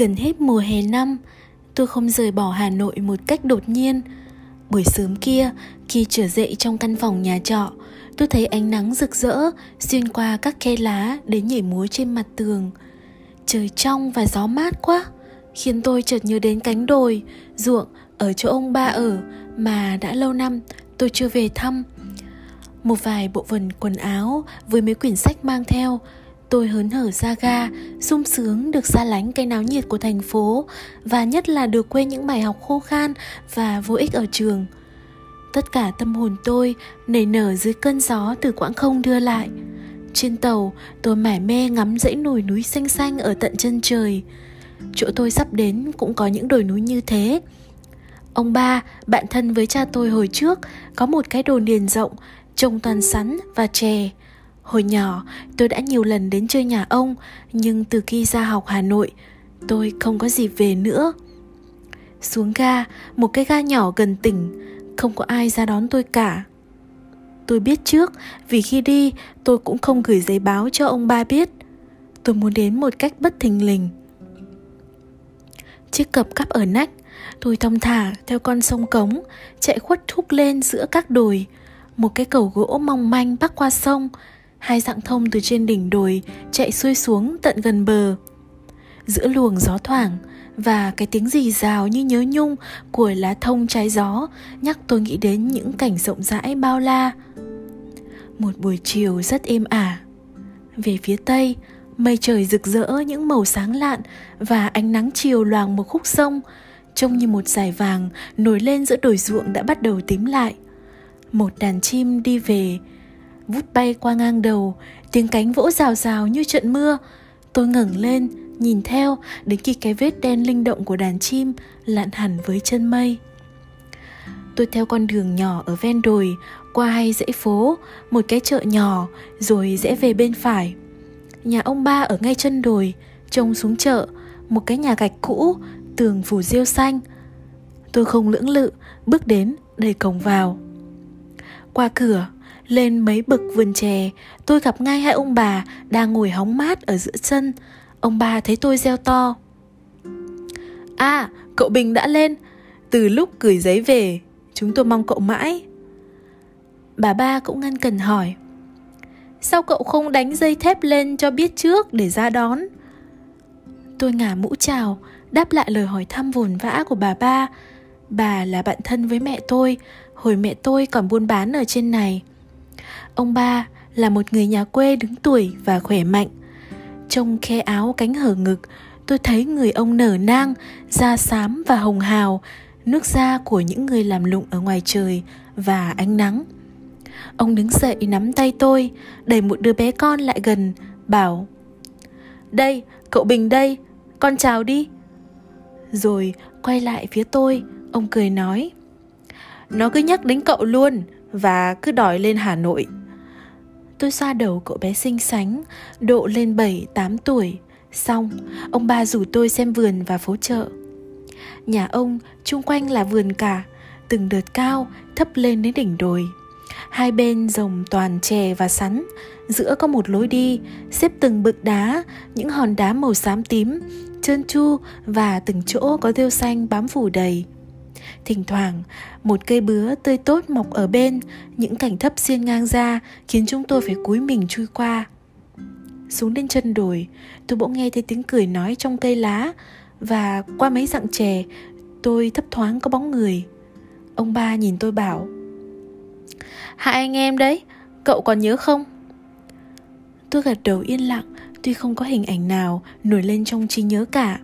Gần hết mùa hè năm, tôi không rời bỏ Hà Nội một cách đột nhiên. Buổi sớm kia, khi trở dậy trong căn phòng nhà trọ, tôi thấy ánh nắng rực rỡ xuyên qua các khe lá đến nhảy múa trên mặt tường. Trời trong và gió mát quá, khiến tôi chợt nhớ đến cánh đồi, ruộng ở chỗ ông ba ở mà đã lâu năm tôi chưa về thăm. Một vài bộ vần quần áo với mấy quyển sách mang theo Tôi hớn hở ra ga, sung sướng được xa lánh cái náo nhiệt của thành phố và nhất là được quên những bài học khô khan và vô ích ở trường. Tất cả tâm hồn tôi nảy nở dưới cơn gió từ quãng không đưa lại. Trên tàu, tôi mải mê ngắm dãy nổi núi xanh xanh ở tận chân trời. Chỗ tôi sắp đến cũng có những đồi núi như thế. Ông ba, bạn thân với cha tôi hồi trước, có một cái đồn điền rộng, trồng toàn sắn và chè. Hồi nhỏ, tôi đã nhiều lần đến chơi nhà ông, nhưng từ khi ra học Hà Nội, tôi không có dịp về nữa. Xuống ga, một cái ga nhỏ gần tỉnh, không có ai ra đón tôi cả. Tôi biết trước, vì khi đi, tôi cũng không gửi giấy báo cho ông ba biết. Tôi muốn đến một cách bất thình lình. Chiếc cập cắp ở nách, tôi thong thả theo con sông cống, chạy khuất thúc lên giữa các đồi. Một cái cầu gỗ mong manh bắc qua sông, hai dạng thông từ trên đỉnh đồi chạy xuôi xuống tận gần bờ. Giữa luồng gió thoảng và cái tiếng rì rào như nhớ nhung của lá thông trái gió, nhắc tôi nghĩ đến những cảnh rộng rãi bao la. Một buổi chiều rất êm ả. Về phía tây, mây trời rực rỡ những màu sáng lạn và ánh nắng chiều loàng một khúc sông, trông như một dải vàng nổi lên giữa đồi ruộng đã bắt đầu tím lại. Một đàn chim đi về vút bay qua ngang đầu, tiếng cánh vỗ rào rào như trận mưa. Tôi ngẩng lên, nhìn theo, đến khi cái vết đen linh động của đàn chim lặn hẳn với chân mây. Tôi theo con đường nhỏ ở ven đồi, qua hai dãy phố, một cái chợ nhỏ, rồi rẽ về bên phải. Nhà ông ba ở ngay chân đồi, trông xuống chợ, một cái nhà gạch cũ, tường phủ rêu xanh. Tôi không lưỡng lự, bước đến, đẩy cổng vào. Qua cửa lên mấy bậc vườn chè, tôi gặp ngay hai ông bà đang ngồi hóng mát ở giữa sân. Ông bà thấy tôi reo to. À, cậu Bình đã lên. Từ lúc gửi giấy về, chúng tôi mong cậu mãi. Bà ba cũng ngăn cần hỏi. Sao cậu không đánh dây thép lên cho biết trước để ra đón? Tôi ngả mũ chào, đáp lại lời hỏi thăm vồn vã của bà ba. Bà là bạn thân với mẹ tôi, hồi mẹ tôi còn buôn bán ở trên này. Ông ba là một người nhà quê đứng tuổi và khỏe mạnh. Trong khe áo cánh hở ngực, tôi thấy người ông nở nang, da xám và hồng hào, nước da của những người làm lụng ở ngoài trời và ánh nắng. Ông đứng dậy nắm tay tôi, đẩy một đứa bé con lại gần, bảo Đây, cậu Bình đây, con chào đi. Rồi quay lại phía tôi, ông cười nói Nó cứ nhắc đến cậu luôn và cứ đòi lên Hà Nội. Tôi xoa đầu cậu bé xinh xắn, độ lên 7-8 tuổi. Xong, ông ba rủ tôi xem vườn và phố chợ. Nhà ông chung quanh là vườn cả, từng đợt cao thấp lên đến đỉnh đồi. Hai bên rồng toàn chè và sắn, giữa có một lối đi, xếp từng bực đá, những hòn đá màu xám tím, trơn chu và từng chỗ có rêu xanh bám phủ đầy. Thỉnh thoảng, một cây bứa tươi tốt mọc ở bên, những cảnh thấp xiên ngang ra khiến chúng tôi phải cúi mình chui qua. Xuống đến chân đồi, tôi bỗng nghe thấy tiếng cười nói trong cây lá và qua mấy dặn chè, tôi thấp thoáng có bóng người. Ông ba nhìn tôi bảo Hai anh em đấy, cậu còn nhớ không? Tôi gật đầu yên lặng Tuy không có hình ảnh nào nổi lên trong trí nhớ cả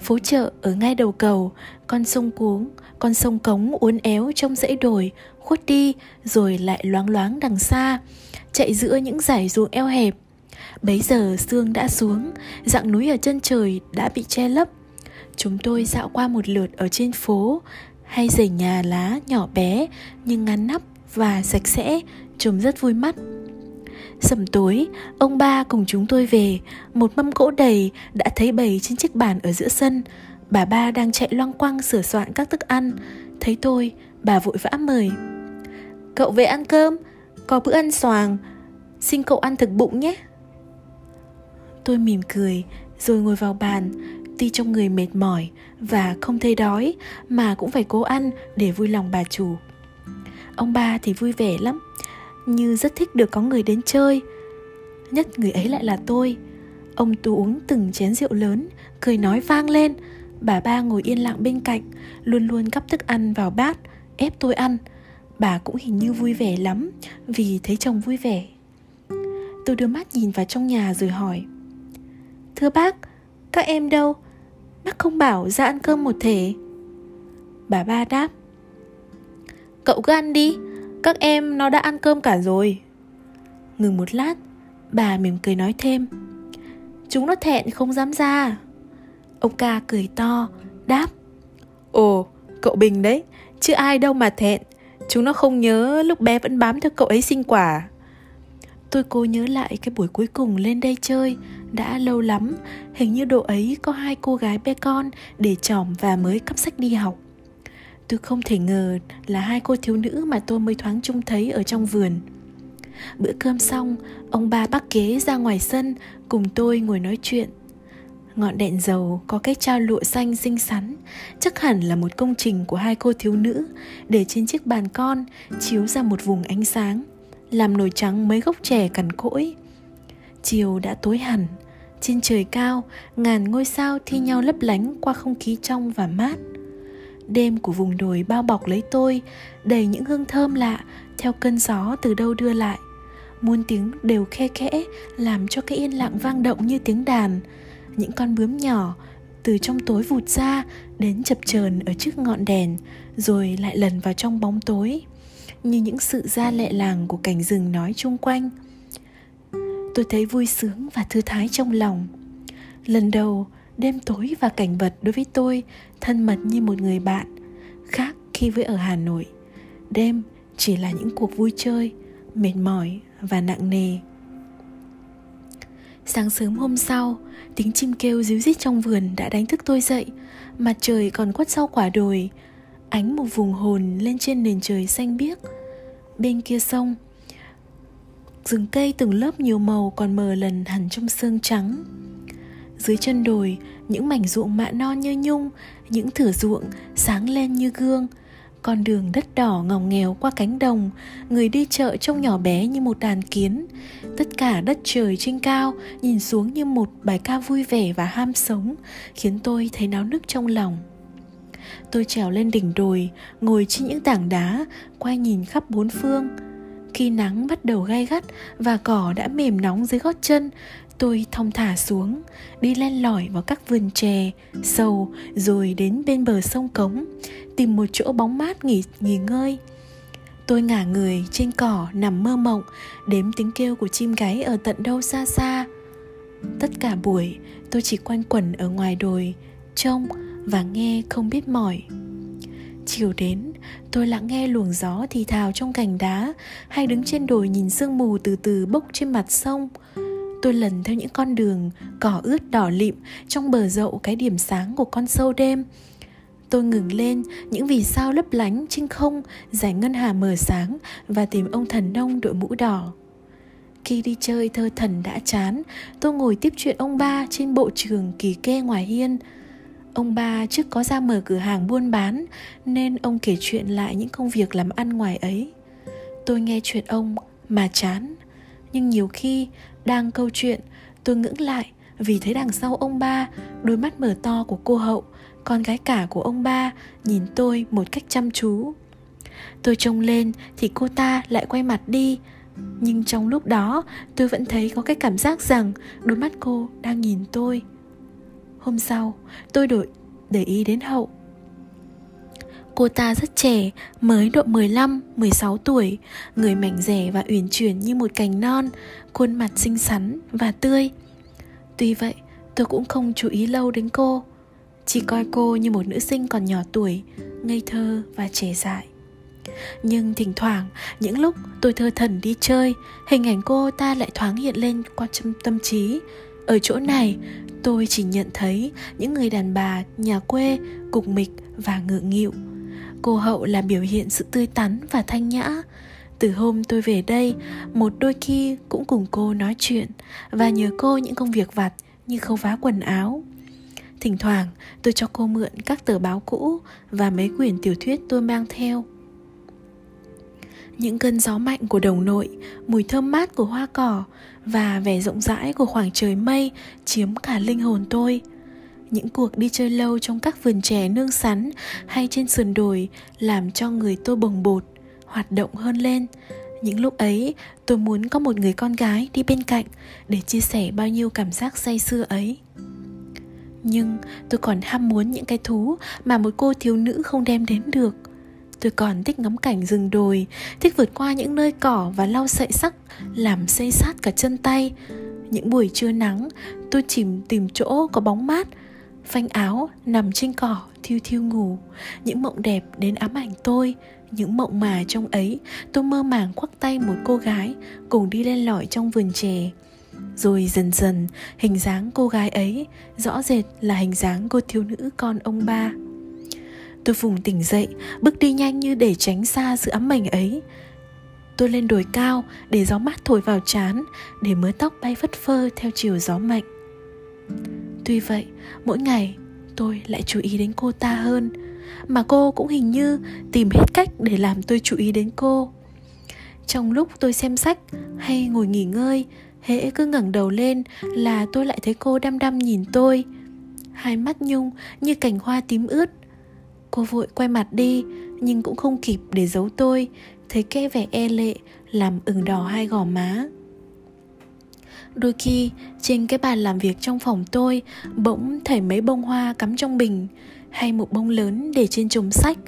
Phố chợ ở ngay đầu cầu, Con sông cuống, con sông cống uốn éo trong dãy đồi, khuất đi rồi lại loáng loáng đằng xa, chạy giữa những dải ruộng eo hẹp. Bấy giờ sương đã xuống, dạng núi ở chân trời đã bị che lấp. Chúng tôi dạo qua một lượt ở trên phố, hay dãy nhà lá nhỏ bé nhưng ngắn nắp và sạch sẽ, trông rất vui mắt. Sầm tối, ông ba cùng chúng tôi về, một mâm cỗ đầy đã thấy bày trên chiếc bàn ở giữa sân, Bà ba đang chạy loang quăng sửa soạn các thức ăn. Thấy tôi, bà vội vã mời. Cậu về ăn cơm Có bữa ăn xoàng. Xin cậu ăn thực bụng nhé. Tôi mỉm cười Rồi ngồi vào bàn. Tuy trong người mệt mỏi và không thấy đói mà cũng phải cố ăn để vui lòng bà chủ. Ông ba thì vui vẻ lắm, như rất thích được có người đến chơi. Nhất người ấy lại là tôi. Ông tu uống từng chén rượu lớn, cười nói vang lên. Bà ba ngồi yên lặng bên cạnh, luôn luôn cắp thức ăn vào bát, ép tôi ăn. Bà cũng hình như vui vẻ lắm vì thấy chồng vui vẻ. Tôi đưa mắt nhìn vào trong nhà rồi hỏi Thưa bác, các em đâu? Bác không bảo ra ăn cơm một thể Bà ba đáp Cậu cứ ăn đi các em nó đã ăn cơm cả rồi. Ngừng một lát, Bà mỉm cười nói thêm. Chúng nó thẹn không dám ra. Ông ca cười to, Đáp. Ồ, cậu Bình đấy, Chứ ai đâu mà thẹn. Chúng nó không nhớ lúc bé vẫn bám theo cậu ấy sinh quả. Tôi cố nhớ lại cái buổi cuối cùng lên đây chơi, Đã lâu lắm. Hình như độ ấy có hai cô gái bé con Để trỏm và mới cấp sách đi học. Tôi không thể ngờ là hai cô thiếu nữ mà tôi mới thoáng trông thấy ở trong vườn. Bữa cơm xong, ông ba bắt ghế ra ngoài sân cùng tôi ngồi nói chuyện. Ngọn đèn dầu có cái trao lụa xanh xinh xắn Chắc hẳn là một công trình của hai cô thiếu nữ Để trên chiếc bàn con chiếu ra một vùng ánh sáng làm nổi trắng mấy gốc trẻ cằn cỗi. Chiều đã tối hẳn trên trời cao ngàn ngôi sao thi nhau lấp lánh qua không khí trong và mát đêm của vùng đồi bao bọc lấy tôi, đầy những hương thơm lạ, theo cơn gió từ đâu đưa lại. Muôn tiếng đều khe khẽ, làm cho cái yên lặng vang động như tiếng đàn. Những con bướm nhỏ, từ trong tối vụt ra, đến chập chờn ở trước ngọn đèn, rồi lại lần vào trong bóng tối, như những sự ra lệ làng của cảnh rừng nói chung quanh. Tôi thấy vui sướng và thư thái trong lòng. Lần đầu đêm tối và cảnh vật đối với tôi, thân mật như một người bạn, khác khi với ở hà nội. Đêm chỉ là những cuộc vui chơi, mệt mỏi và nặng nề. Sáng sớm hôm sau, tiếng chim kêu ríu rít trong vườn đã đánh thức tôi dậy. Mặt trời còn quất sau quả đồi, ánh một vùng hồn lên trên nền trời xanh biếc. Bên kia sông, rừng cây từng lớp nhiều màu còn mờ lần hẳn trong sương trắng dưới chân đồi, những mảnh ruộng mạ non như nhung, những thửa ruộng sáng lên như gương. Con đường đất đỏ ngòng nghèo qua cánh đồng, người đi chợ trông nhỏ bé như một đàn kiến. Tất cả đất trời trên cao nhìn xuống như một bài ca vui vẻ và ham sống, khiến tôi thấy náo nức trong lòng. Tôi trèo lên đỉnh đồi, ngồi trên những tảng đá, quay nhìn khắp bốn phương. Khi nắng bắt đầu gay gắt và cỏ đã mềm nóng dưới gót chân tôi thong thả xuống, đi len lỏi vào các vườn chè, sầu, rồi đến bên bờ sông cống, tìm một chỗ bóng mát nghỉ nghỉ ngơi. Tôi ngả người trên cỏ nằm mơ mộng, đếm tiếng kêu của chim gáy ở tận đâu xa xa. Tất cả buổi, tôi chỉ quanh quẩn ở ngoài đồi, trông và nghe không biết mỏi. Chiều đến, tôi lặng nghe luồng gió thì thào trong cành đá, hay đứng trên đồi nhìn sương mù từ từ bốc trên mặt sông tôi lần theo những con đường cỏ ướt đỏ lịm trong bờ rậu cái điểm sáng của con sâu đêm. Tôi ngừng lên, những vì sao lấp lánh trên không, giải ngân hà mờ sáng và tìm ông thần nông đội mũ đỏ. Khi đi chơi thơ thần đã chán, tôi ngồi tiếp chuyện ông ba trên bộ trường kỳ kê ngoài hiên. Ông ba trước có ra mở cửa hàng buôn bán, Nên ông kể chuyện lại những công việc làm ăn ngoài ấy. Tôi nghe chuyện ông mà chán, Nhưng nhiều khi đang câu chuyện. Tôi ngưỡng lại Vì thấy đằng sau ông ba Đôi mắt mở to của cô Hậu Con gái cả của ông ba Nhìn tôi một cách chăm chú. Tôi trông lên thì cô ta lại quay mặt đi Nhưng trong lúc đó tôi vẫn thấy có cái cảm giác rằng Đôi mắt cô đang nhìn tôi. Hôm sau, tôi đổi để ý đến Hậu. Cô ta rất trẻ, mới độ 15, 16 tuổi, người mảnh rẻ và uyển chuyển như một cành non, khuôn mặt xinh xắn và tươi. Tuy vậy, tôi cũng không chú ý lâu đến cô, chỉ coi cô như một nữ sinh còn nhỏ tuổi, ngây thơ và trẻ dại. Nhưng thỉnh thoảng, những lúc tôi thơ thần đi chơi, hình ảnh cô ta lại thoáng hiện lên qua tâm, tâm trí. Ở chỗ này, tôi chỉ nhận thấy những người đàn bà nhà quê cục mịch và ngượng nghịu cô hậu là biểu hiện sự tươi tắn và thanh nhã. Từ hôm tôi về đây, một đôi khi cũng cùng cô nói chuyện và nhờ cô những công việc vặt như khâu vá quần áo. Thỉnh thoảng, tôi cho cô mượn các tờ báo cũ Và mấy quyển tiểu thuyết tôi mang theo. Những cơn gió mạnh của đồng nội, mùi thơm mát của hoa cỏ và vẻ rộng rãi của khoảng trời mây chiếm cả linh hồn tôi những cuộc đi chơi lâu trong các vườn trẻ nương sắn hay trên sườn đồi làm cho người tôi bồng bột, hoạt động hơn lên. Những lúc ấy, tôi muốn có một người con gái đi bên cạnh để chia sẻ bao nhiêu cảm giác say sưa ấy. Nhưng tôi còn ham muốn những cái thú mà một cô thiếu nữ không đem đến được. Tôi còn thích ngắm cảnh rừng đồi, thích vượt qua những nơi cỏ và lau sậy sắc, làm xây sát cả chân tay. Những buổi trưa nắng, tôi chìm tìm chỗ có bóng mát phanh áo nằm trên cỏ, thiêu thiêu ngủ. Những mộng đẹp đến ám ảnh tôi, những mộng mà trong ấy tôi mơ màng khoác tay một cô gái cùng đi lên lỏi trong vườn chè. Rồi dần dần, hình dáng cô gái ấy rõ rệt là hình dáng cô thiếu nữ con ông ba. Tôi vùng tỉnh dậy, bước đi nhanh như để tránh xa sự ấm ảnh ấy. Tôi lên đồi cao để gió mát thổi vào trán, để mớ tóc bay phất phơ theo chiều gió mạnh tuy vậy, mỗi ngày tôi lại chú ý đến cô ta hơn, mà cô cũng hình như tìm hết cách để làm tôi chú ý đến cô. Trong lúc tôi xem sách hay ngồi nghỉ ngơi, hễ cứ ngẩng đầu lên là tôi lại thấy cô đăm đăm nhìn tôi. Hai mắt nhung như cành hoa tím ướt. Cô vội quay mặt đi, nhưng cũng không kịp để giấu tôi, thấy cái vẻ e lệ, làm ửng đỏ hai gò má đôi khi, trên cái bàn làm việc trong phòng tôi, bỗng thấy mấy bông hoa cắm trong bình, hay một bông lớn để trên chồng sách.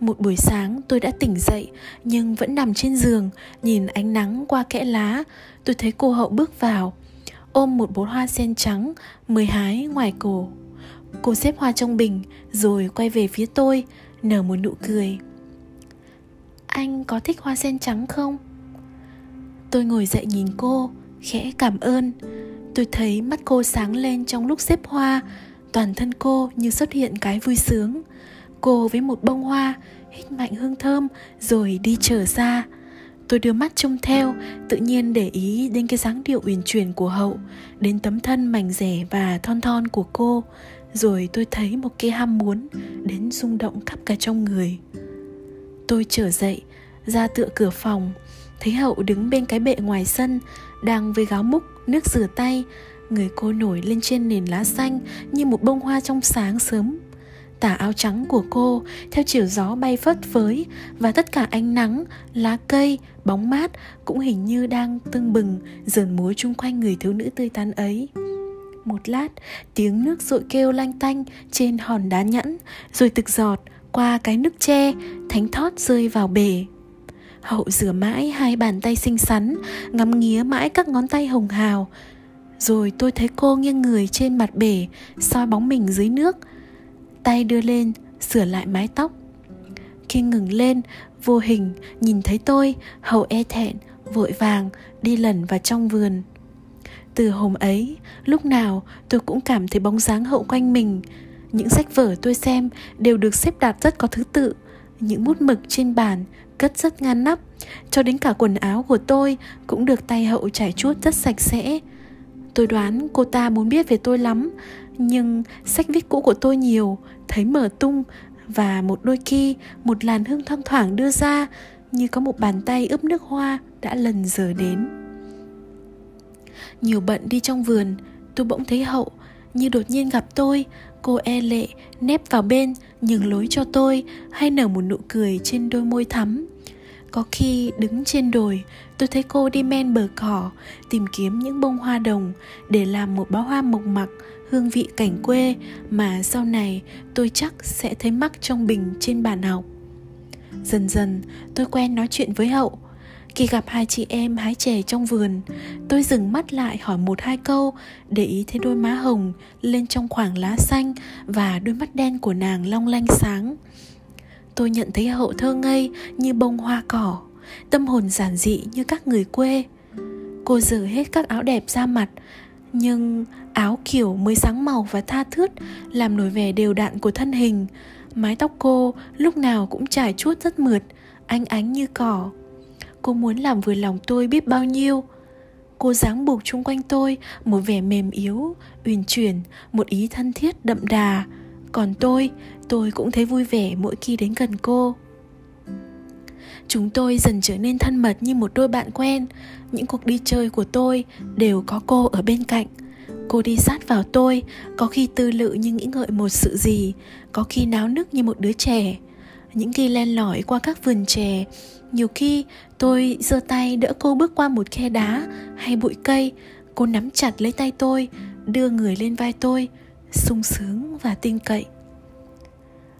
Một buổi sáng, tôi đã tỉnh dậy, nhưng vẫn nằm trên giường, nhìn ánh nắng qua kẽ lá. Tôi thấy cô hậu bước vào, ôm một bó hoa sen trắng, mới hái ngoài cổ. Cô xếp hoa trong bình, rồi quay về phía tôi, nở một nụ cười. Anh có thích hoa sen trắng không? Tôi ngồi dậy nhìn cô khẽ cảm ơn. Tôi thấy mắt cô sáng lên trong lúc xếp hoa, toàn thân cô như xuất hiện cái vui sướng. Cô với một bông hoa, hít mạnh hương thơm rồi đi trở ra. Tôi đưa mắt trông theo, tự nhiên để ý đến cái dáng điệu uyển chuyển của hậu, đến tấm thân mảnh rẻ và thon thon của cô. Rồi tôi thấy một cái ham muốn đến rung động khắp cả trong người. Tôi trở dậy, ra tựa cửa phòng, thấy hậu đứng bên cái bệ ngoài sân đang với gáo múc, nước rửa tay, người cô nổi lên trên nền lá xanh như một bông hoa trong sáng sớm. Tà áo trắng của cô theo chiều gió bay phất phới và tất cả ánh nắng, lá cây, bóng mát cũng hình như đang tưng bừng Dần múa chung quanh người thiếu nữ tươi tắn ấy. Một lát, tiếng nước rội kêu lanh tanh trên hòn đá nhẵn, rồi tực giọt qua cái nước tre, thánh thót rơi vào bể hậu rửa mãi hai bàn tay xinh xắn, ngắm nghía mãi các ngón tay hồng hào. Rồi tôi thấy cô nghiêng người trên mặt bể, soi bóng mình dưới nước. Tay đưa lên, sửa lại mái tóc. Khi ngừng lên, vô hình, nhìn thấy tôi, hậu e thẹn, vội vàng, đi lẩn vào trong vườn. Từ hôm ấy, lúc nào tôi cũng cảm thấy bóng dáng hậu quanh mình. Những sách vở tôi xem đều được xếp đặt rất có thứ tự. Những bút mực trên bàn cất rất ngăn nắp. Cho đến cả quần áo của tôi cũng được tay hậu trải chuốt rất sạch sẽ. Tôi đoán cô ta muốn biết về tôi lắm, nhưng sách viết cũ của tôi nhiều, thấy mở tung và một đôi khi một làn hương thoang thoảng đưa ra, như có một bàn tay ướp nước hoa đã lần giờ đến. Nhiều bận đi trong vườn, tôi bỗng thấy hậu, như đột nhiên gặp tôi, cô e lệ nép vào bên nhường lối cho tôi hay nở một nụ cười trên đôi môi thắm. Có khi đứng trên đồi, tôi thấy cô đi men bờ cỏ, tìm kiếm những bông hoa đồng để làm một bó hoa mộc mặc hương vị cảnh quê mà sau này tôi chắc sẽ thấy mắc trong bình trên bàn học. Dần dần, tôi quen nói chuyện với hậu khi gặp hai chị em hái chè trong vườn, tôi dừng mắt lại hỏi một hai câu, để ý thấy đôi má hồng lên trong khoảng lá xanh và đôi mắt đen của nàng long lanh sáng. Tôi nhận thấy hậu thơ ngây như bông hoa cỏ, tâm hồn giản dị như các người quê. Cô rửa hết các áo đẹp ra mặt, nhưng áo kiểu mới sáng màu và tha thướt, làm nổi vẻ đều đặn của thân hình. Mái tóc cô lúc nào cũng trải chuốt rất mượt, ánh ánh như cỏ cô muốn làm vừa lòng tôi biết bao nhiêu. Cô dáng buộc chung quanh tôi Một vẻ mềm yếu, uyển chuyển Một ý thân thiết đậm đà. Còn tôi, tôi cũng thấy vui vẻ mỗi khi đến gần cô. Chúng tôi dần trở nên thân mật như một đôi bạn quen. Những cuộc đi chơi của tôi đều có cô ở bên cạnh. Cô đi sát vào tôi Có khi tư lự như nghĩ ngợi một sự gì Có khi náo nức như một đứa trẻ. Những khi len lỏi qua các vườn chè Nhiều khi tôi giơ tay đỡ cô bước qua một khe đá Hay bụi cây Cô nắm chặt lấy tay tôi Đưa người lên vai tôi sung sướng và tin cậy.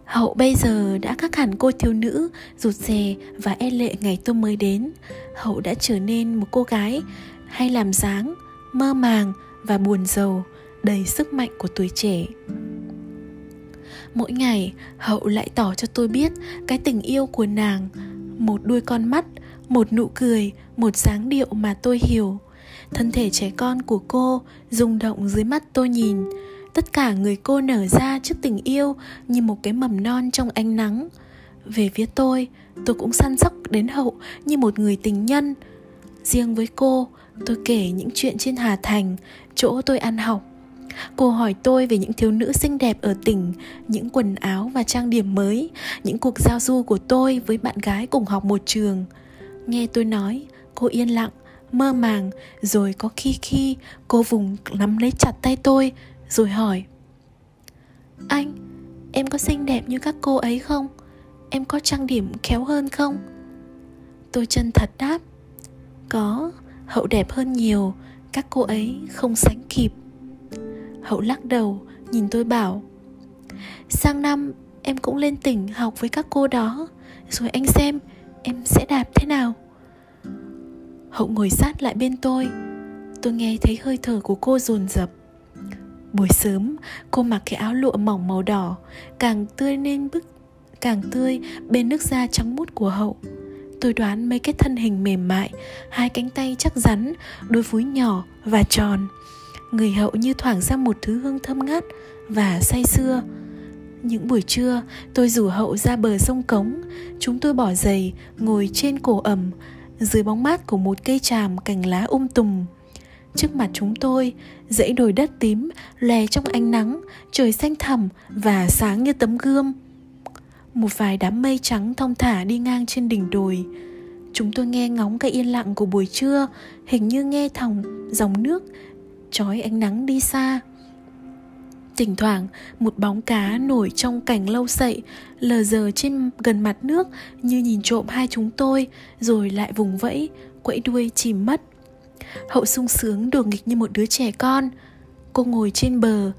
Hậu bây giờ đã khác hẳn cô thiếu nữ rụt rè và e lệ ngày tôi mới đến. Hậu đã trở nên một cô gái hay làm dáng, mơ màng và buồn giàu, đầy sức mạnh của tuổi trẻ. Mỗi ngày Hậu lại tỏ cho tôi biết cái tình yêu của nàng. Một đuôi con mắt, một nụ cười, một dáng điệu mà tôi hiểu. Thân thể trẻ con của cô rung động dưới mắt tôi nhìn. Tất cả người cô nở ra trước tình yêu như một cái mầm non trong ánh nắng. Về phía tôi tôi cũng săn sóc đến hậu như một người tình nhân. Riêng với cô tôi kể những chuyện trên hà thành chỗ tôi ăn học cô hỏi tôi về những thiếu nữ xinh đẹp ở tỉnh, những quần áo và trang điểm mới, những cuộc giao du của tôi với bạn gái cùng học một trường. Nghe tôi nói, cô yên lặng, mơ màng, rồi có khi khi cô vùng nắm lấy chặt tay tôi, rồi hỏi. Anh, em có xinh đẹp như các cô ấy không? Em có trang điểm khéo hơn không? Tôi chân thật đáp. Có, hậu đẹp hơn nhiều, các cô ấy không sánh kịp hậu lắc đầu nhìn tôi bảo sang năm em cũng lên tỉnh học với các cô đó rồi anh xem em sẽ đạp thế nào hậu ngồi sát lại bên tôi tôi nghe thấy hơi thở của cô dồn dập Buổi sớm, cô mặc cái áo lụa mỏng màu đỏ, càng tươi nên bức càng tươi bên nước da trắng mút của hậu. Tôi đoán mấy cái thân hình mềm mại, hai cánh tay chắc rắn, đôi vúi nhỏ và tròn. Người hậu như thoảng ra một thứ hương thơm ngát và say sưa. Những buổi trưa, tôi rủ hậu ra bờ sông Cống. Chúng tôi bỏ giày, ngồi trên cổ ẩm, dưới bóng mát của một cây tràm cành lá um tùm. Trước mặt chúng tôi, dãy đồi đất tím lè trong ánh nắng, trời xanh thẳm và sáng như tấm gương. Một vài đám mây trắng thong thả đi ngang trên đỉnh đồi. Chúng tôi nghe ngóng cái yên lặng của buổi trưa, hình như nghe thòng dòng nước trói ánh nắng đi xa. Thỉnh thoảng, một bóng cá nổi trong cảnh lâu sậy, lờ giờ trên gần mặt nước như nhìn trộm hai chúng tôi, rồi lại vùng vẫy, quẫy đuôi chìm mất. Hậu sung sướng đùa nghịch như một đứa trẻ con Cô ngồi trên bờ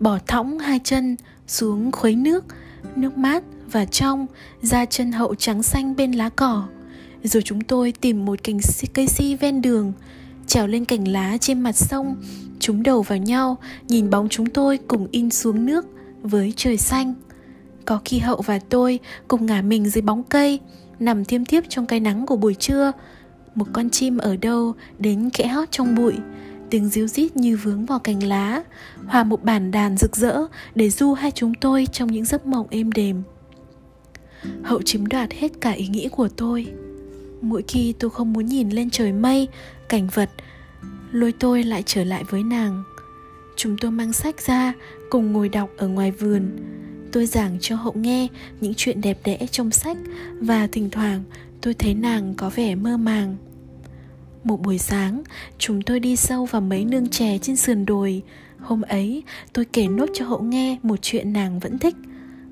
Bỏ thõng hai chân xuống khuấy nước Nước mát và trong Da chân hậu trắng xanh bên lá cỏ Rồi chúng tôi tìm một cành cây si ven đường Trèo lên cành lá trên mặt sông Chúng đầu vào nhau, Nhìn bóng chúng tôi cùng in xuống nước Với trời xanh. Có khi hậu và tôi cùng ngả mình dưới bóng cây, Nằm thiêm thiếp trong cái nắng của buổi trưa. Một con chim ở đâu đến kẽ hót trong bụi, tiếng ríu rít như vướng vào cành lá, hòa một bản đàn rực rỡ để du hai chúng tôi trong những giấc mộng êm đềm. Hậu chiếm đoạt hết cả ý nghĩ của tôi. Mỗi khi tôi không muốn nhìn lên trời mây cảnh vật. Lôi tôi lại trở lại với nàng. Chúng tôi mang sách ra, cùng ngồi đọc ở ngoài vườn. Tôi giảng cho hậu nghe những chuyện đẹp đẽ trong sách và thỉnh thoảng tôi thấy nàng có vẻ mơ màng. Một buổi sáng, chúng tôi đi sâu vào mấy nương chè trên sườn đồi. Hôm ấy, tôi kể nốt cho hậu nghe một chuyện nàng vẫn thích.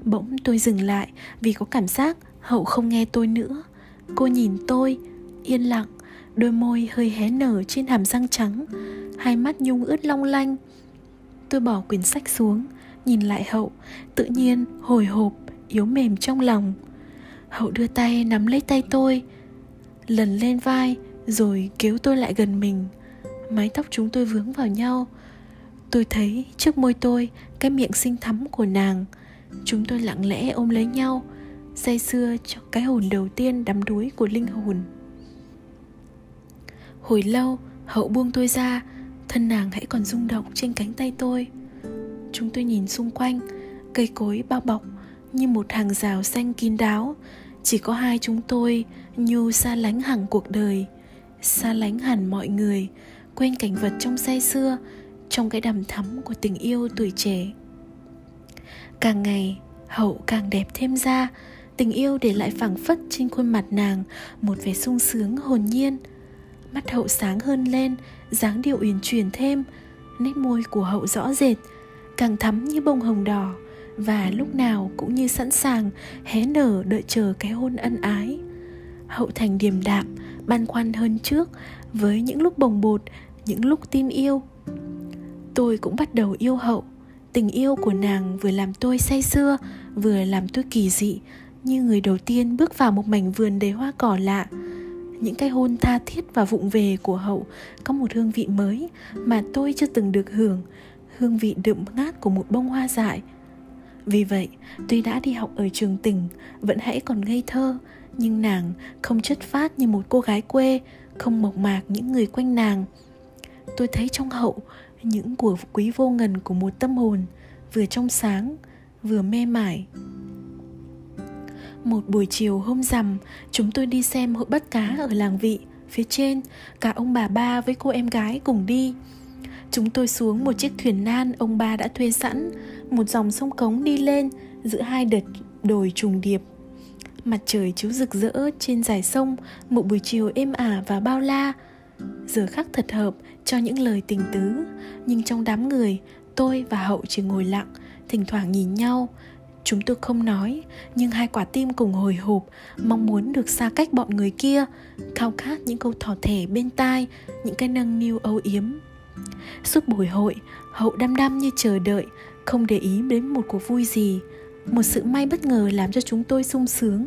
Bỗng tôi dừng lại vì có cảm giác hậu không nghe tôi nữa. Cô nhìn tôi, yên lặng đôi môi hơi hé nở trên hàm răng trắng. Hai mắt nhung ướt long lanh. Tôi bỏ quyển sách xuống, nhìn lại hậu. Tự nhiên, hồi hộp, yếu mềm trong lòng. Hậu đưa tay nắm lấy tay tôi, lần lên vai, rồi kéo tôi lại gần mình. Mái tóc chúng tôi vướng vào nhau. Tôi thấy trước môi tôi, cái miệng xinh thắm của nàng. Chúng tôi lặng lẽ ôm lấy nhau. Say sưa cho cái hồn đầu tiên đắm đuối của linh hồn hồi lâu, hậu buông tôi ra, thân nàng hãy còn rung động trên cánh tay tôi. Chúng tôi nhìn xung quanh, cây cối bao bọc như một hàng rào xanh kín đáo. Chỉ có hai chúng tôi nhu xa lánh hẳn cuộc đời, xa lánh hẳn mọi người, quên cảnh vật trong say xưa trong cái đầm thắm của tình yêu tuổi trẻ. Càng ngày, hậu càng đẹp thêm ra, tình yêu để lại phảng phất trên khuôn mặt nàng một vẻ sung sướng hồn nhiên mắt hậu sáng hơn lên, dáng điệu uyển chuyển thêm, nét môi của hậu rõ rệt, càng thắm như bông hồng đỏ, và lúc nào cũng như sẵn sàng hé nở đợi chờ cái hôn ân ái. Hậu thành điềm đạm, băn khoăn hơn trước với những lúc bồng bột, những lúc tin yêu. Tôi cũng bắt đầu yêu hậu. Tình yêu của nàng vừa làm tôi say sưa, vừa làm tôi kỳ dị, như người đầu tiên bước vào một mảnh vườn đầy hoa cỏ lạ những cái hôn tha thiết và vụng về của hậu có một hương vị mới mà tôi chưa từng được hưởng, hương vị đượm ngát của một bông hoa dại. Vì vậy, tuy đã đi học ở trường tỉnh, vẫn hãy còn ngây thơ, nhưng nàng không chất phát như một cô gái quê, không mộc mạc những người quanh nàng. Tôi thấy trong hậu, những của quý vô ngần của một tâm hồn, vừa trong sáng, vừa mê mải một buổi chiều hôm rằm, chúng tôi đi xem hội bắt cá ở làng vị, phía trên, cả ông bà ba với cô em gái cùng đi. Chúng tôi xuống một chiếc thuyền nan ông ba đã thuê sẵn, một dòng sông cống đi lên giữa hai đợt đồi trùng điệp. Mặt trời chiếu rực rỡ trên dải sông, một buổi chiều êm ả và bao la. Giờ khắc thật hợp cho những lời tình tứ, nhưng trong đám người, tôi và hậu chỉ ngồi lặng, thỉnh thoảng nhìn nhau chúng tôi không nói, nhưng hai quả tim cùng hồi hộp, mong muốn được xa cách bọn người kia, khao khát những câu thỏ thẻ bên tai, những cái nâng niu âu yếm. Suốt buổi hội, hậu đăm đăm như chờ đợi, không để ý đến một cuộc vui gì, một sự may bất ngờ làm cho chúng tôi sung sướng.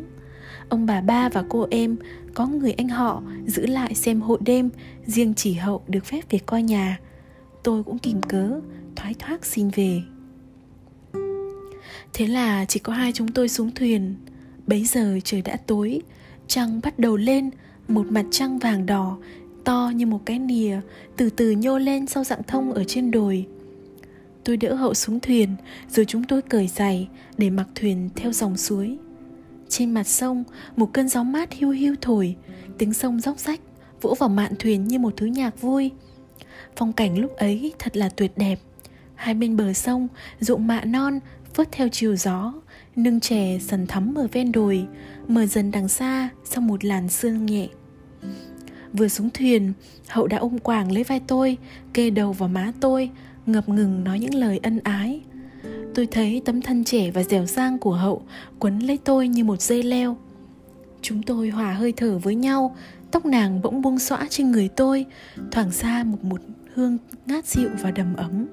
Ông bà ba và cô em, có người anh họ, giữ lại xem hội đêm, riêng chỉ hậu được phép về coi nhà. Tôi cũng kìm cớ, thoái thoát xin về thế là chỉ có hai chúng tôi xuống thuyền. Bấy giờ trời đã tối, trăng bắt đầu lên, một mặt trăng vàng đỏ, to như một cái nìa, từ từ nhô lên sau dạng thông ở trên đồi. Tôi đỡ hậu xuống thuyền, rồi chúng tôi cởi giày để mặc thuyền theo dòng suối. Trên mặt sông, một cơn gió mát hiu hiu thổi, tiếng sông róc rách, vỗ vào mạn thuyền như một thứ nhạc vui. Phong cảnh lúc ấy thật là tuyệt đẹp. Hai bên bờ sông, ruộng mạ non phớt theo chiều gió nương chè sần thắm ở ven đồi mờ dần đằng xa sau một làn sương nhẹ. Vừa xuống thuyền, hậu đã ôm quàng lấy vai tôi, kê đầu vào má tôi, ngập ngừng nói những lời ân ái. Tôi thấy tấm thân trẻ và dẻo dang của hậu quấn lấy tôi như một dây leo. Chúng tôi hòa hơi thở với nhau, tóc nàng bỗng buông xõa trên người tôi, thoảng ra một một hương ngát dịu và đầm ấm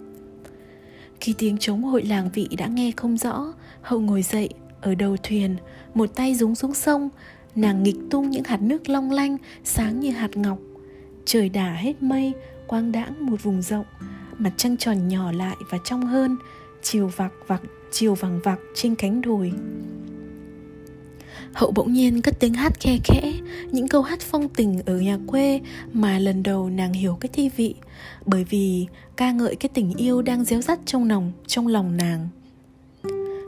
khi tiếng trống hội làng vị đã nghe không rõ, hậu ngồi dậy, ở đầu thuyền, một tay rúng xuống sông, nàng nghịch tung những hạt nước long lanh, sáng như hạt ngọc. Trời đả hết mây, quang đãng một vùng rộng, mặt trăng tròn nhỏ lại và trong hơn, chiều vặc vặc chiều vàng vặc trên cánh đồi hậu bỗng nhiên cất tiếng hát khe khẽ, những câu hát phong tình ở nhà quê mà lần đầu nàng hiểu cái thi vị. Bởi vì ca ngợi cái tình yêu đang réo rắt trong lòng trong lòng nàng.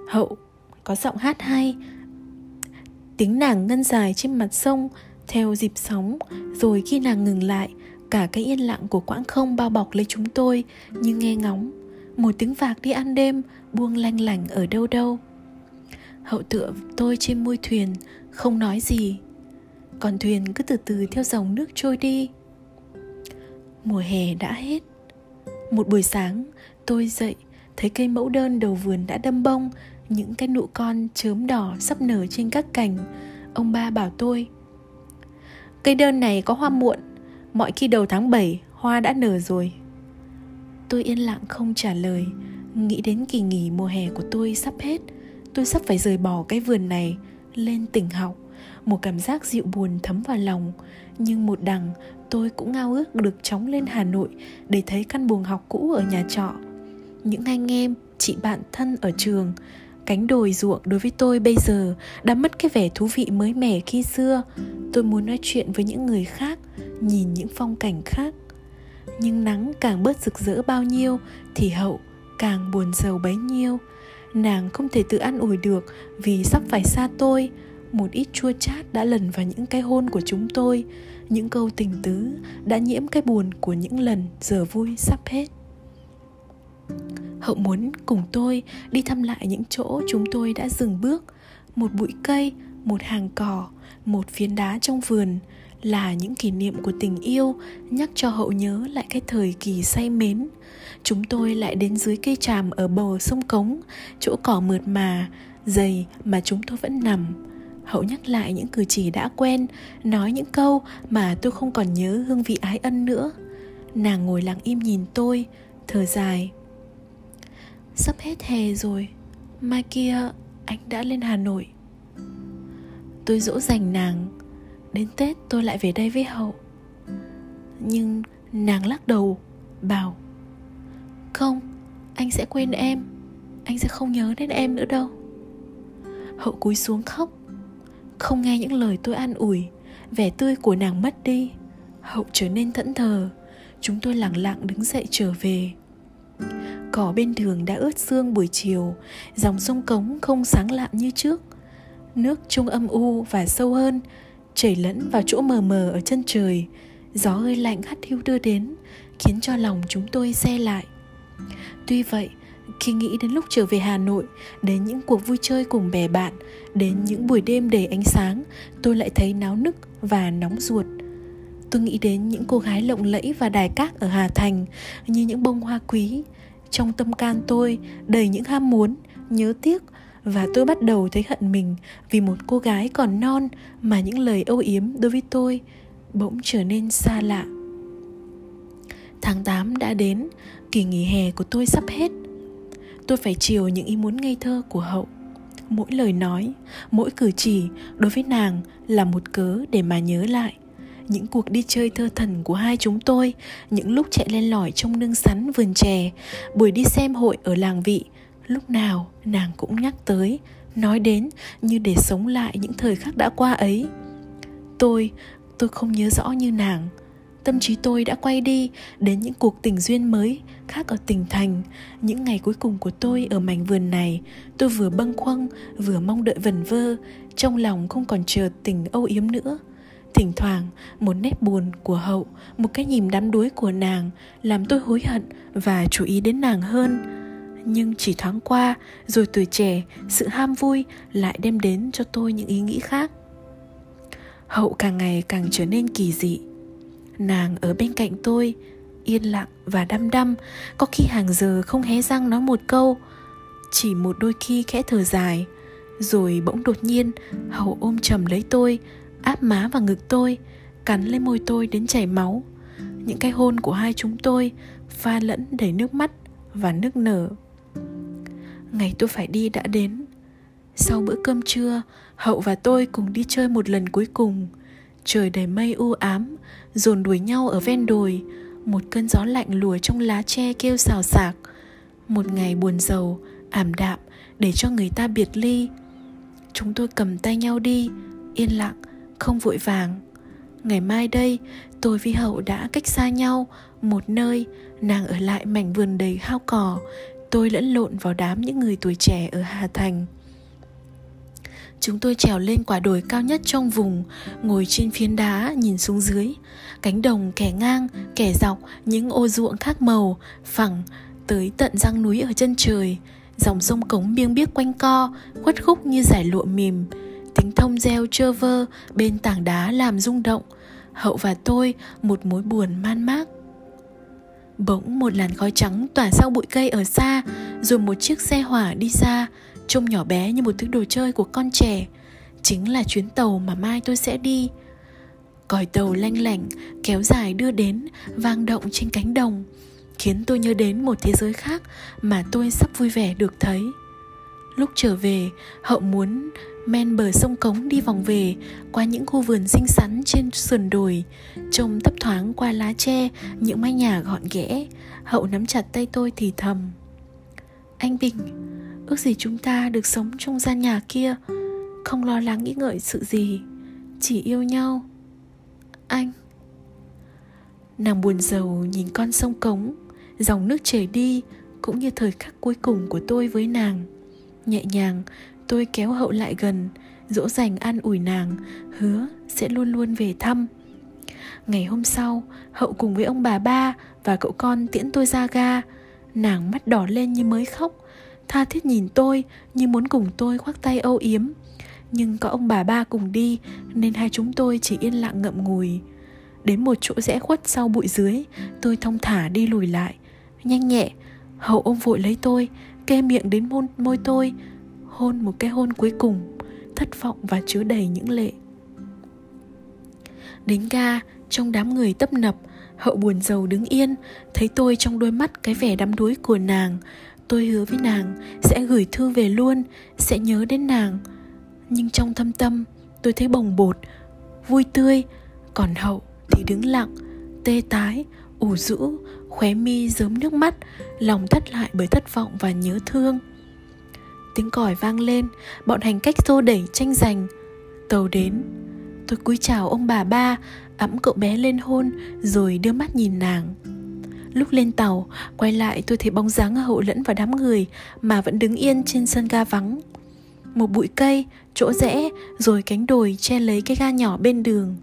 Hậu, có giọng hát hay. Tiếng nàng ngân dài trên mặt sông, theo dịp sóng, rồi khi nàng ngừng lại, cả cái yên lặng của quãng không bao bọc lấy chúng tôi như nghe ngóng. Một tiếng vạc đi ăn đêm, buông lanh lảnh ở đâu đâu hậu tựa tôi trên môi thuyền, không nói gì. Còn thuyền cứ từ từ theo dòng nước trôi đi. Mùa hè đã hết. Một buổi sáng, tôi dậy, thấy cây mẫu đơn đầu vườn đã đâm bông, những cái nụ con chớm đỏ sắp nở trên các cành. Ông ba bảo tôi, cây đơn này có hoa muộn, mọi khi đầu tháng 7 hoa đã nở rồi. Tôi yên lặng không trả lời, nghĩ đến kỳ nghỉ mùa hè của tôi sắp hết tôi sắp phải rời bỏ cái vườn này, lên tỉnh học. Một cảm giác dịu buồn thấm vào lòng. Nhưng một đằng, tôi cũng ngao ước được chóng lên hà nội để thấy căn buồng học cũ ở nhà trọ. Những anh em, chị bạn thân ở trường, cánh đồi ruộng đối với tôi bây giờ đã mất cái vẻ thú vị mới mẻ khi xưa. Tôi muốn nói chuyện với những người khác, nhìn những phong cảnh khác. Nhưng nắng càng bớt rực rỡ bao nhiêu thì hậu càng buồn giàu bấy nhiêu nàng không thể tự ăn ủi được vì sắp phải xa tôi. Một ít chua chát đã lần vào những cái hôn của chúng tôi. Những câu tình tứ đã nhiễm cái buồn của những lần giờ vui sắp hết. Hậu muốn cùng tôi đi thăm lại những chỗ chúng tôi đã dừng bước. Một bụi cây, một hàng cỏ một phiến đá trong vườn là những kỷ niệm của tình yêu, nhắc cho hậu nhớ lại cái thời kỳ say mến. Chúng tôi lại đến dưới cây tràm ở bờ sông cống, chỗ cỏ mượt mà, dày mà chúng tôi vẫn nằm. Hậu nhắc lại những cử chỉ đã quen, nói những câu mà tôi không còn nhớ hương vị ái ân nữa. Nàng ngồi lặng im nhìn tôi, thở dài. Sắp hết hè rồi, mai kia anh đã lên hà nội tôi dỗ dành nàng. Đến tết tôi lại về đây với hậu. Nhưng nàng lắc đầu, bảo, không, anh sẽ quên em. Anh sẽ không nhớ đến em nữa đâu. Hậu cúi xuống khóc. Không nghe những lời tôi an ủi, vẻ tươi của nàng mất đi. Hậu trở nên thẫn thờ. Chúng tôi lặng lặng đứng dậy trở về. Cỏ bên đường đã ướt sương buổi chiều. Dòng sông cống không sáng lạn như trước nước trung âm u và sâu hơn, chảy lẫn vào chỗ mờ mờ ở chân trời. Gió hơi lạnh hắt hiu đưa đến, khiến cho lòng chúng tôi xe lại. Tuy vậy, khi nghĩ đến lúc trở về hà nội, đến những cuộc vui chơi cùng bè bạn, đến những buổi đêm đầy ánh sáng, tôi lại thấy náo nức và nóng ruột. Tôi nghĩ đến những cô gái lộng lẫy và đài cát ở hà thành, như những bông hoa quý. Trong tâm can tôi đầy những ham muốn, nhớ tiếc và tôi bắt đầu thấy hận mình vì một cô gái còn non mà những lời âu yếm đối với tôi bỗng trở nên xa lạ. Tháng 8 đã đến, kỳ nghỉ hè của tôi sắp hết. Tôi phải chiều những ý muốn ngây thơ của hậu. Mỗi lời nói, mỗi cử chỉ đối với nàng là một cớ để mà nhớ lại những cuộc đi chơi thơ thần của hai chúng tôi, những lúc chạy lên lỏi trong nương sắn vườn chè, buổi đi xem hội ở làng vị, lúc nào nàng cũng nhắc tới, nói đến như để sống lại những thời khắc đã qua ấy. Tôi, tôi không nhớ rõ như nàng. Tâm trí tôi đã quay đi đến những cuộc tình duyên mới khác ở tỉnh thành. Những ngày cuối cùng của tôi ở mảnh vườn này, tôi vừa bâng khuâng, vừa mong đợi vần vơ, trong lòng không còn chờ tình âu yếm nữa thỉnh thoảng một nét buồn của hậu một cái nhìn đắm đuối của nàng làm tôi hối hận và chú ý đến nàng hơn nhưng chỉ thoáng qua, rồi tuổi trẻ, sự ham vui lại đem đến cho tôi những ý nghĩ khác. Hậu càng ngày càng trở nên kỳ dị. Nàng ở bên cạnh tôi, yên lặng và đăm đăm, có khi hàng giờ không hé răng nói một câu. Chỉ một đôi khi khẽ thở dài, rồi bỗng đột nhiên, hậu ôm chầm lấy tôi, áp má vào ngực tôi, cắn lên môi tôi đến chảy máu. Những cái hôn của hai chúng tôi pha lẫn đầy nước mắt và nước nở ngày tôi phải đi đã đến. Sau bữa cơm trưa, hậu và tôi cùng đi chơi một lần cuối cùng. Trời đầy mây u ám, dồn đuổi nhau ở ven đồi. Một cơn gió lạnh lùa trong lá tre kêu xào xạc. Một ngày buồn rầu ảm đạm để cho người ta biệt ly. Chúng tôi cầm tay nhau đi, yên lặng, không vội vàng. Ngày mai đây, tôi với hậu đã cách xa nhau, một nơi, nàng ở lại mảnh vườn đầy hao cỏ tôi lẫn lộn vào đám những người tuổi trẻ ở hà thành. Chúng tôi trèo lên quả đồi cao nhất trong vùng, ngồi trên phiến đá, nhìn xuống dưới. Cánh đồng kẻ ngang, kẻ dọc, những ô ruộng khác màu, phẳng tới tận răng núi ở chân trời. Dòng sông cống biêng biếc quanh co, khuất khúc như giải lụa mềm. Tính thông reo trơ vơ bên tảng đá làm rung động. Hậu và tôi, một mối buồn man mác bỗng một làn khói trắng tỏa sau bụi cây ở xa, rồi một chiếc xe hỏa đi xa, trông nhỏ bé như một thứ đồ chơi của con trẻ. Chính là chuyến tàu mà mai tôi sẽ đi. Còi tàu lanh lảnh kéo dài đưa đến, vang động trên cánh đồng, khiến tôi nhớ đến một thế giới khác mà tôi sắp vui vẻ được thấy. Lúc trở về, hậu muốn men bờ sông cống đi vòng về qua những khu vườn xinh xắn trên sườn đồi, trông thấp thoáng qua lá tre, những mái nhà gọn ghẽ. Hậu nắm chặt tay tôi thì thầm, anh bình, ước gì chúng ta được sống trong gian nhà kia. Không lo lắng nghĩ ngợi sự gì, chỉ yêu nhau. Anh. Nàng buồn rầu nhìn con sông cống, dòng nước chảy đi, cũng như thời khắc cuối cùng của tôi với nàng. Nhẹ nhàng tôi kéo hậu lại gần dỗ dành an ủi nàng hứa sẽ luôn luôn về thăm Ngày hôm sau, Hậu cùng với ông bà ba và cậu con tiễn tôi ra ga. Nàng mắt đỏ lên như mới khóc, tha thiết nhìn tôi như muốn cùng tôi khoác tay âu yếm. Nhưng có ông bà ba cùng đi nên hai chúng tôi chỉ yên lặng ngậm ngùi. Đến một chỗ rẽ khuất sau bụi dưới, tôi thong thả đi lùi lại. Nhanh nhẹ, Hậu ôm vội lấy tôi, kê miệng đến môi, môi tôi, hôn một cái hôn cuối cùng, thất vọng và chứa đầy những lệ. Đến ga, trong đám người tấp nập, hậu buồn giàu đứng yên, thấy tôi trong đôi mắt cái vẻ đắm đuối của nàng. Tôi hứa với nàng sẽ gửi thư về luôn, sẽ nhớ đến nàng. Nhưng trong thâm tâm, tôi thấy bồng bột, vui tươi, còn hậu thì đứng lặng, tê tái, ủ rũ, khóe mi dớm nước mắt, lòng thất lại bởi thất vọng và nhớ thương. Tiếng còi vang lên, bọn hành cách xô đẩy tranh giành. Tàu đến, tôi cúi chào ông bà ba, ẵm cậu bé lên hôn rồi đưa mắt nhìn nàng. Lúc lên tàu, quay lại tôi thấy bóng dáng hậu lẫn vào đám người mà vẫn đứng yên trên sân ga vắng. Một bụi cây, chỗ rẽ, rồi cánh đồi che lấy cái ga nhỏ bên đường.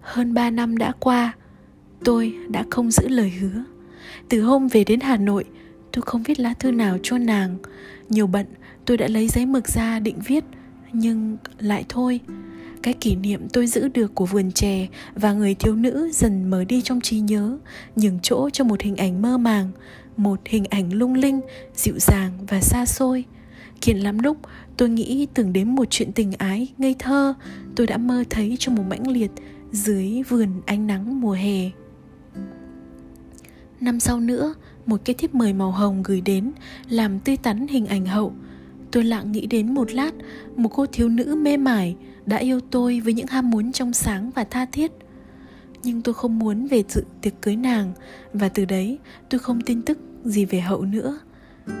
Hơn ba năm đã qua, tôi đã không giữ lời hứa. Từ hôm về đến Hà Nội, tôi không viết lá thư nào cho nàng. Nhiều bận, tôi đã lấy giấy mực ra định viết, nhưng lại thôi. Cái kỷ niệm tôi giữ được của vườn chè và người thiếu nữ dần mở đi trong trí nhớ nhường chỗ cho một hình ảnh mơ màng một hình ảnh lung linh dịu dàng và xa xôi. Kiện lắm lúc tôi nghĩ tưởng đến một chuyện tình ái ngây thơ tôi đã mơ thấy trong một mãnh liệt dưới vườn ánh nắng mùa hè. Năm sau nữa một cái thiếp mời màu hồng gửi đến, làm tươi tắn hình ảnh hậu. Tôi lặng nghĩ đến một lát, một cô thiếu nữ mê mải đã yêu tôi với những ham muốn trong sáng và tha thiết. Nhưng tôi không muốn về dự tiệc cưới nàng, và từ đấy tôi không tin tức gì về hậu nữa.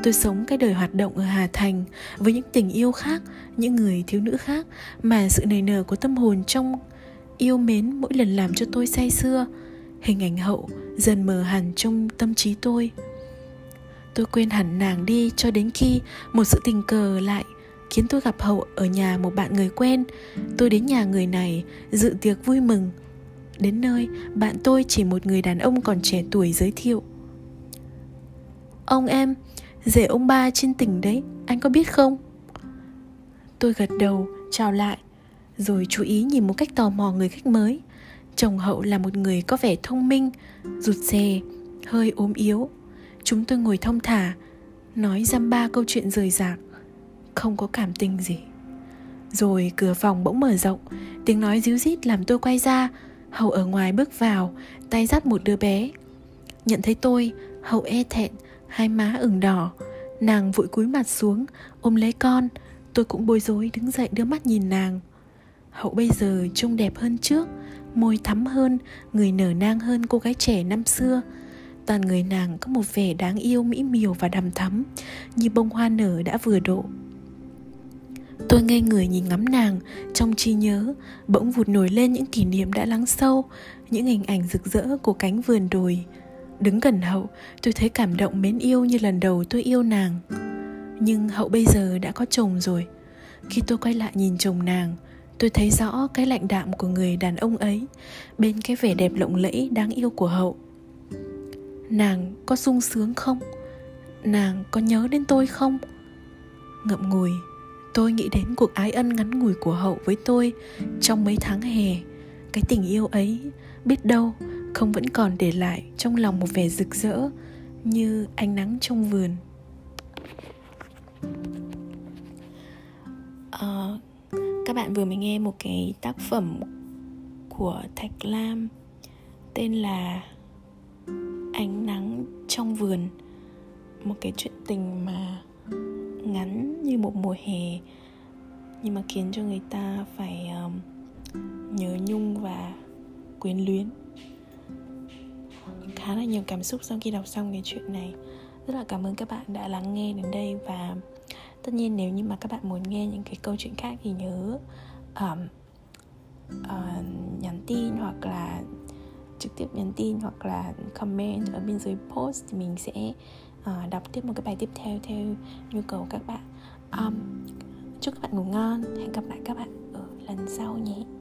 Tôi sống cái đời hoạt động ở hà thành với những tình yêu khác, những người thiếu nữ khác mà sự nảy nở của tâm hồn trong yêu mến mỗi lần làm cho tôi say sưa hình ảnh hậu dần mờ hẳn trong tâm trí tôi. Tôi quên hẳn nàng đi cho đến khi một sự tình cờ lại khiến tôi gặp hậu ở nhà một bạn người quen. Tôi đến nhà người này, dự tiệc vui mừng. Đến nơi, bạn tôi chỉ một người đàn ông còn trẻ tuổi giới thiệu. Ông em, rể ông ba trên tỉnh đấy, anh có biết không? Tôi gật đầu, chào lại, rồi chú ý nhìn một cách tò mò người khách mới chồng hậu là một người có vẻ thông minh, rụt rè, hơi ốm yếu. Chúng tôi ngồi thông thả, nói dăm ba câu chuyện rời rạc, không có cảm tình gì. Rồi cửa phòng bỗng mở rộng, tiếng nói ríu rít làm tôi quay ra. Hậu ở ngoài bước vào, tay dắt một đứa bé. Nhận thấy tôi, hậu e thẹn, hai má ửng đỏ. Nàng vội cúi mặt xuống, ôm lấy con. Tôi cũng bối rối đứng dậy đưa mắt nhìn nàng. Hậu bây giờ trông đẹp hơn trước môi thắm hơn, người nở nang hơn cô gái trẻ năm xưa. Toàn người nàng có một vẻ đáng yêu mỹ miều và đằm thắm, như bông hoa nở đã vừa độ. Tôi ngây người nhìn ngắm nàng, trong trí nhớ, bỗng vụt nổi lên những kỷ niệm đã lắng sâu, những hình ảnh rực rỡ của cánh vườn đồi. Đứng gần hậu, tôi thấy cảm động mến yêu như lần đầu tôi yêu nàng. Nhưng hậu bây giờ đã có chồng rồi. Khi tôi quay lại nhìn chồng nàng tôi thấy rõ cái lạnh đạm của người đàn ông ấy bên cái vẻ đẹp lộng lẫy đáng yêu của hậu. Nàng có sung sướng không? Nàng có nhớ đến tôi không? Ngậm ngùi tôi nghĩ đến cuộc ái ân ngắn ngủi của hậu với tôi trong mấy tháng hè. Cái tình yêu ấy biết đâu không vẫn còn để lại trong lòng một vẻ rực rỡ như ánh nắng trong vườn. À, các bạn vừa mới nghe một cái tác phẩm của thạch lam tên là ánh nắng trong vườn. Một cái chuyện tình mà ngắn như một mùa hè nhưng mà khiến cho người ta phải um, nhớ nhung và quyến luyến. Khá là nhiều cảm xúc sau khi đọc xong cái chuyện này. Rất là cảm ơn các bạn đã lắng nghe đến đây và tất nhiên nếu như mà các bạn muốn nghe những cái câu chuyện khác thì nhớ um, uh, nhắn tin hoặc là trực tiếp nhắn tin hoặc là comment ở bên dưới post thì mình sẽ uh, đọc tiếp một cái bài tiếp theo theo nhu cầu các bạn. Um, chúc các bạn ngủ ngon. Hẹn gặp lại các bạn ở lần sau nhé.